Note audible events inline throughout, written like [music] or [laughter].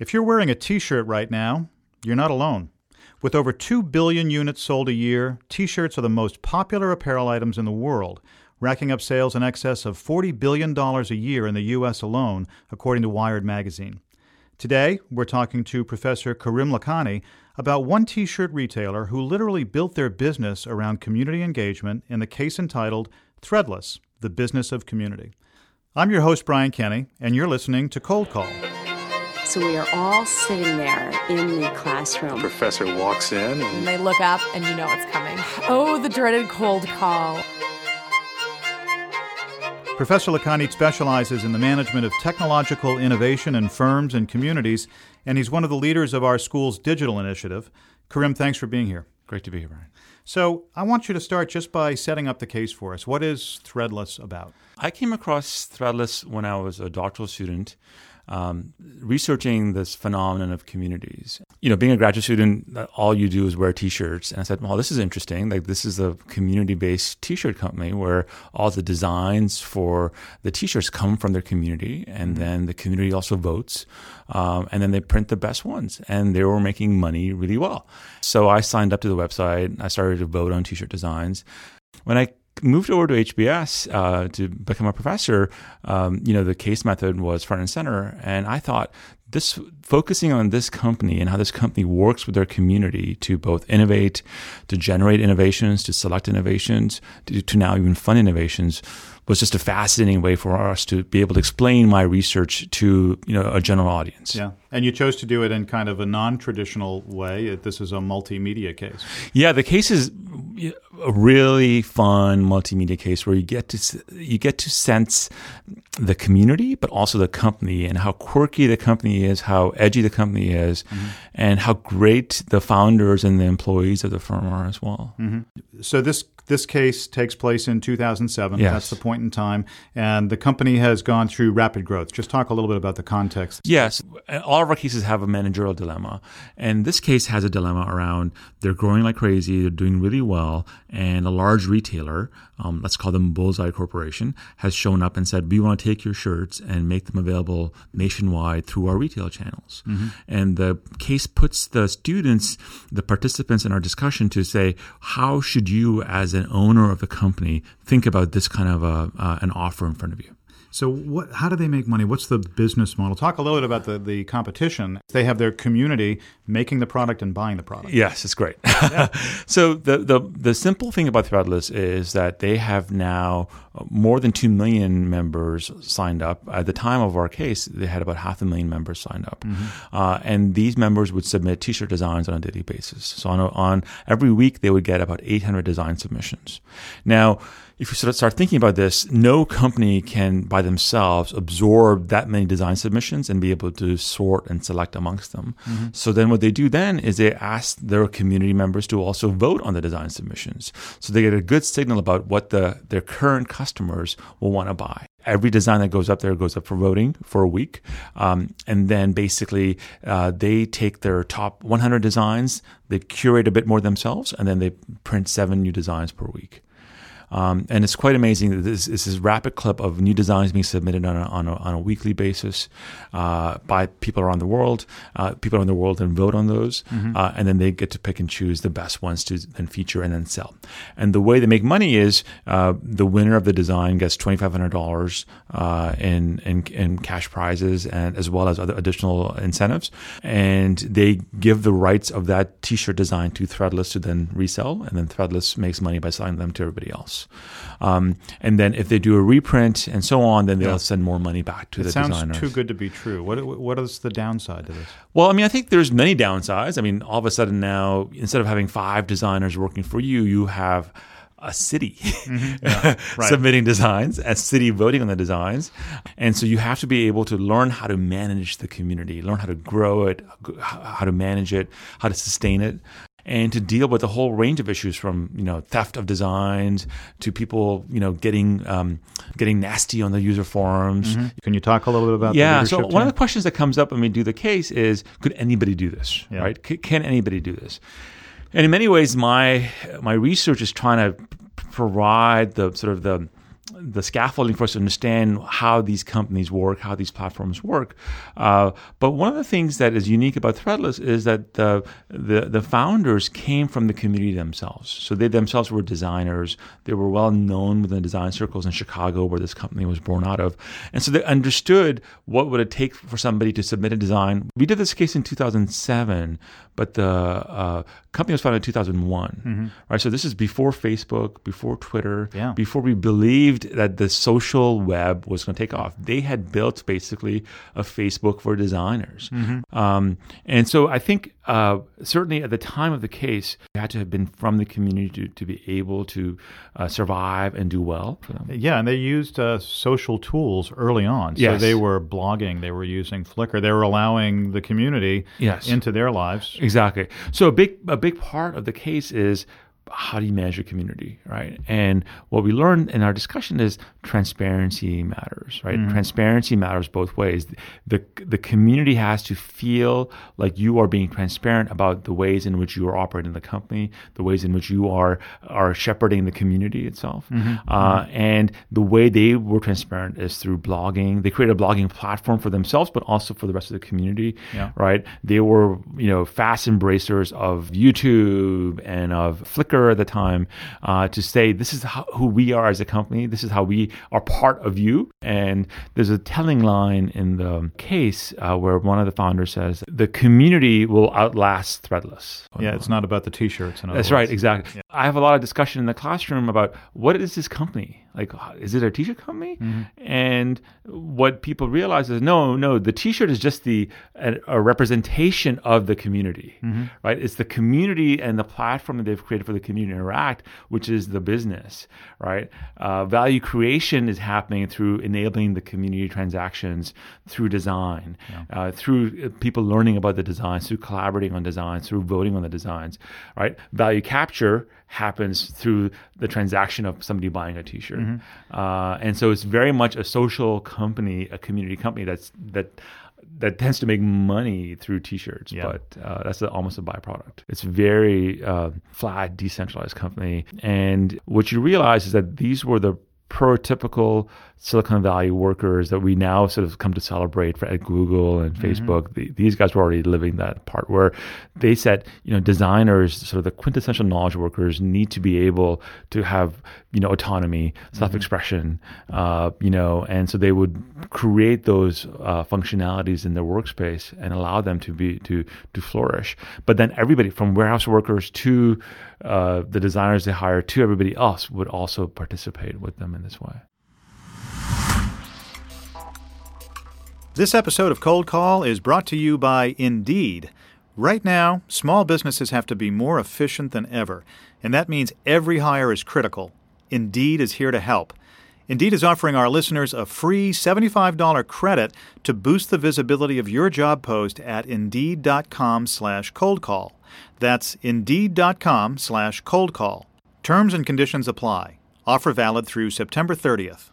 If you're wearing a t shirt right now, you're not alone. With over 2 billion units sold a year, t shirts are the most popular apparel items in the world, racking up sales in excess of $40 billion a year in the U.S. alone, according to Wired magazine. Today, we're talking to Professor Karim Lakhani about one t shirt retailer who literally built their business around community engagement in the case entitled Threadless The Business of Community. I'm your host, Brian Kenny, and you're listening to Cold Call. So we are all sitting there in the classroom. The Professor walks in and they look up and you know it's coming. Oh, the dreaded cold call. Professor Lakhani specializes in the management of technological innovation in firms and communities, and he's one of the leaders of our school's digital initiative. Karim, thanks for being here. Great to be here, Brian. So, I want you to start just by setting up the case for us. What is Threadless about? I came across Threadless when I was a doctoral student um, researching this phenomenon of communities. You know, being a graduate student, all you do is wear T-shirts, and I said, "Well, this is interesting. Like, this is a community-based T-shirt company where all the designs for the T-shirts come from their community, and mm-hmm. then the community also votes, um, and then they print the best ones, and they were making money really well. So I signed up to the website. I started to vote on T-shirt designs. When I moved over to HBS uh, to become a professor, um, you know, the case method was front and center. And I thought this focusing on this company and how this company works with their community to both innovate, to generate innovations, to select innovations, to, to now even fund innovations was just a fascinating way for us to be able to explain my research to you know a general audience. Yeah, and you chose to do it in kind of a non-traditional way. This is a multimedia case. Yeah, the case is a really fun multimedia case where you get to you get to sense the community, but also the company and how quirky the company is, how edgy the company is, mm-hmm. and how great the founders and the employees of the firm are as well. Mm-hmm. So this this case takes place in 2007. Yes. That's the point in time. And the company has gone through rapid growth. Just talk a little bit about the context. Yes. All of our cases have a managerial dilemma. And this case has a dilemma around they're growing like crazy, they're doing really well, and a large retailer, um, let's call them Bullseye Corporation, has shown up and said, We want to take your shirts and make them available nationwide through our retail channels. Mm-hmm. And the case puts the students, the participants in our discussion to say, How should you, as an owner of the company, think about this kind of a, uh, an offer in front of you? So, what? How do they make money? What's the business model? Talk a little bit about the, the competition. They have their community making the product and buying the product. Yes, it's great. [laughs] Yeah. so, the, the the simple thing about Threadless is that they have now more than two million members signed up. At the time of our case, they had about half a million members signed up, mm-hmm. uh, and these members would submit T-shirt designs on a daily basis. So, on, a, on every week, they would get about 800 design submissions. Now if you start thinking about this, no company can by themselves absorb that many design submissions and be able to sort and select amongst them. Mm-hmm. So then what they do then is they ask their community members to also vote on the design submissions. So they get a good signal about what the their current customers will want to buy. Every design that goes up there goes up for voting for a week. Um, and then basically, uh, they take their top 100 designs, they curate a bit more themselves, and then they print seven new designs per week. Um, and it's quite amazing that this, is this, is rapid clip of new designs being submitted on a, on a, on a weekly basis uh, by people around the world. Uh, people around the world then vote on those, mm-hmm. uh, and then they get to pick and choose the best ones to then feature and then sell. And the way they make money is uh, the winner of the design gets twenty five hundred dollars uh, in, in in cash prizes and as well as other additional incentives, and they give the rights of that T-shirt design to Threadless to then resell, and then Threadless makes money by selling them to everybody else. Um, and then if they do a reprint and so on, then they'll yeah. send more money back to it the sounds designers. too good to be true. What what is the downside to this? Well, I mean, I think there's many downsides. I mean, all of a sudden now, instead of having five designers working for you, you have a city [laughs] mm-hmm. yeah, right. submitting designs, a city voting on the designs. And so you have to be able to learn how to manage the community, learn how to grow it, how to manage it, how to sustain it and to deal with a whole range of issues from you know theft of designs to people you know getting um, getting nasty on the user forums. Mm-hmm. Can you talk a little bit about that? yeah? so one of the questions that comes up when we do the case is, could anybody do this? Yeah. Right? C- can anybody do this? And in many ways, my my research is trying to provide the sort of the the scaffolding for us to understand how these companies work, how these platforms work. Uh, but one of the things that is unique about Threadless is that the, the, the founders came from the community themselves. So they themselves were designers. They were well known within design circles in Chicago, where this company was born out of, and so they understood what would it take for somebody to submit a design. We did this case in 2007, but the uh, company was founded in 2001, Mm-hmm. right? So this is before Facebook, before Twitter, Yeah. before we believed that the social web was going to take off. They had built basically a Facebook for designers. Um, and so I think uh, certainly at the time of the case, you had to have been from the community to, to be able to uh, survive and do well for them. Yeah, and they used uh, social tools early on. So Yes. they were blogging, they were using Flickr, they were allowing the community Yes. into their lives. Exactly. So a big a big part of the case is how do you manage your community, right? And what we learned in our discussion is transparency matters, right? Mm-hmm. Transparency matters both ways. The the community has to feel like you are being transparent about the ways in which you are operating the company, the ways in which you are are shepherding the community itself. Mm-hmm. Mm-hmm. Uh, and the way they were transparent is through blogging. They created a blogging platform for themselves, but also for the rest of the community Yeah. right? They were, you know, fast embracers of YouTube and of Flickr at the time uh, to say, this is how, who we are as a company. This is how we are part of you. And there's a telling line in the case uh, where one of the founders says, the community will outlast Threadless. Yeah, it's not about the T-shirts. In other That's right, words. exactly. I have a lot of discussion in the classroom about what is this company? Like, is it a t-shirt company? And what people realize is no, no, the t-shirt is just the a, a representation of the community, right? It's the community and the platform that they've created for the community to interact, which is the business, right? Uh, value creation is happening through enabling the community transactions through design, uh, through uh, people learning about the designs, through collaborating on designs, through voting on the designs, right? Value capture happens through the transaction of somebody buying a T-shirt, uh, and so it's very much a social company, a community company that's that that tends to make money through T-shirts, Yeah. but uh, that's a, almost a byproduct. It's very uh, flat, decentralized company, and what you realize is that these were the prototypical Silicon Valley workers that we now sort of come to celebrate for, at Google and Facebook. The, these guys were already living that part where they said, you know, designers, sort of the quintessential knowledge workers, need to be able to have, you know, autonomy, self-expression, uh, you know, and so they would create those uh, functionalities in their workspace and allow them to be to to flourish. But then everybody, from warehouse workers to uh, the designers they hire to everybody else, would also participate with them in this way. This episode of Cold Call is brought to you by Indeed. Right now, small businesses have to be more efficient than ever, and that means every hire is critical. Indeed is here to help. Indeed is offering our listeners a free $75 credit to boost the visibility of your job post at indeed.com slash cold call. That's indeed.com slash cold call. Terms and conditions apply. Offer valid through September 30th.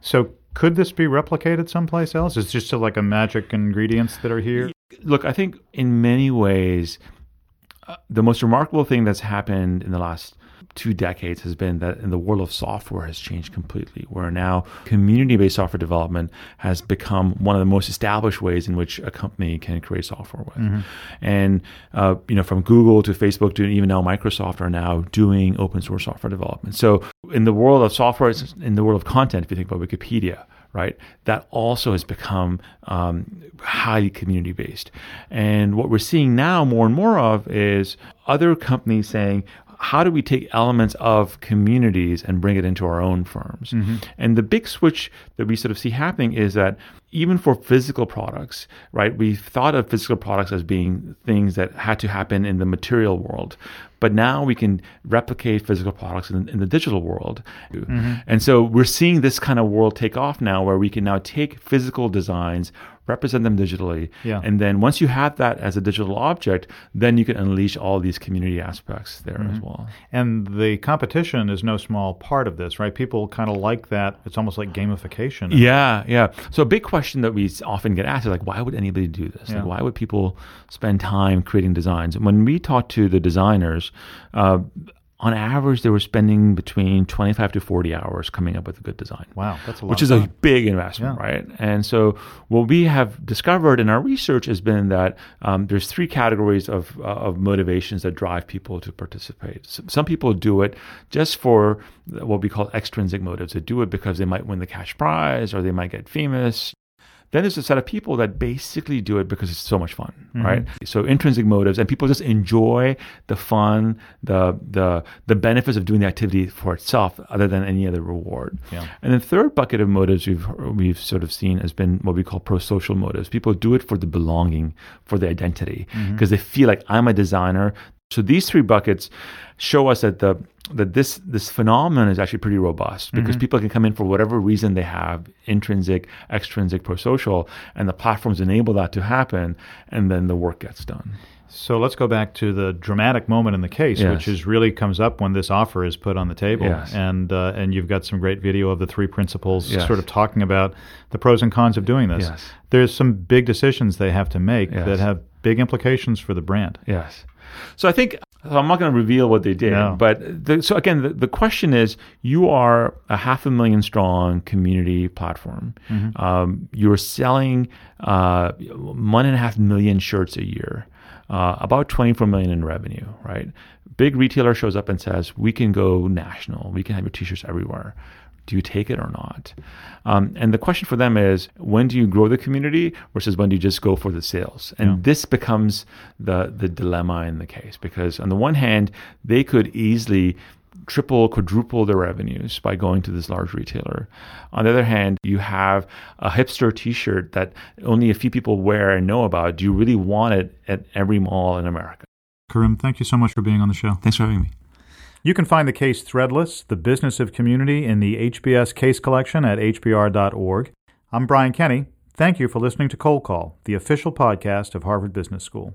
So could this be replicated someplace else? It's just like a magic ingredients that are here. Look, I think in many ways, uh, the most remarkable thing that's happened in the last two decades has been that in the world of software has changed completely where now community-based software development has become one of the most established ways in which a company can create software with and uh, you know from google to facebook to even now microsoft are now doing open source software development so in the world of software in the world of content if you think about wikipedia right? That also has become um, highly community based. And what we're seeing now more and more of is other companies saying, how do we take elements of communities and bring it into our own firms? Mm-hmm. And the big switch that we sort of see happening is that even for physical products, right, we've thought of physical products as being things that had to happen in the material world. But now we can replicate physical products in, in the digital world. Mm-hmm. And so we're seeing this kind of world take off now where we can now take physical designs, represent them digitally. Yeah. And then once you have that as a digital object, then you can unleash all these community aspects there as well. And the competition is no small part of this, right? People kind of like that. It's almost like gamification. Yeah, yeah. So a big question that we often get asked is like, why would anybody do this? Yeah. Like, why would people spend time creating designs? And when we talk to the designers, uh, on average, they were spending between 25 to 40 hours coming up with a good design. Wow, that's a lot Which is a big investment, Yeah. right? And so, what we have discovered in our research has been that um, there's three categories of uh, of motivations that drive people to participate. S some people do it just for what we call extrinsic motives. They do it because they might win the cash prize or they might get famous. Then there's a set of people that basically do it because it's so much fun, mm-hmm. right? So intrinsic motives, and people just enjoy the fun, the the the benefits of doing the activity for itself, other than any other reward. Yeah. And the third bucket of motives we've we've sort of seen has been what we call pro-social motives. People do it for the belonging, for the identity, mm-hmm. because they feel like I'm a designer. So these three buckets show us that the that this this phenomenon is actually pretty robust because people can come in for whatever reason they have intrinsic extrinsic pro-social and the platforms enable that to happen and then the work gets done So let's go back to the dramatic moment in the case, Yes. which is really comes up when this offer is put on the table, Yes. and uh, and you've got some great video of the three principals, Yes. sort of talking about the pros and cons of doing this. There's some big decisions they have to make that have big implications for the brand. Yes. So I think so I'm not going to reveal what they did, No. but the, so again, the, the question is: you are a half a million strong community platform. Um, you're selling uh, one and a half million shirts a year, uh, about 24 million in revenue. Right? Big retailer shows up and says, "We can go national. We can have your t-shirts everywhere." Do you take it or not? Um, and the question for them is when do you grow the community versus when do you just go for the sales? And this becomes the the dilemma in the case because on the one hand, they could easily triple, quadruple their revenues by going to this large retailer. On the other hand, you have a hipster T-shirt that only a few people wear and know about. Do you really want it at every mall in America? Karim, thank you so much for being on the show. Thanks for having me. You can find the case Threadless, the business of community, in the HBS case collection at hbr.org. I'm Brian Kenny. Thank you for listening to Cold Call, the official podcast of Harvard Business School.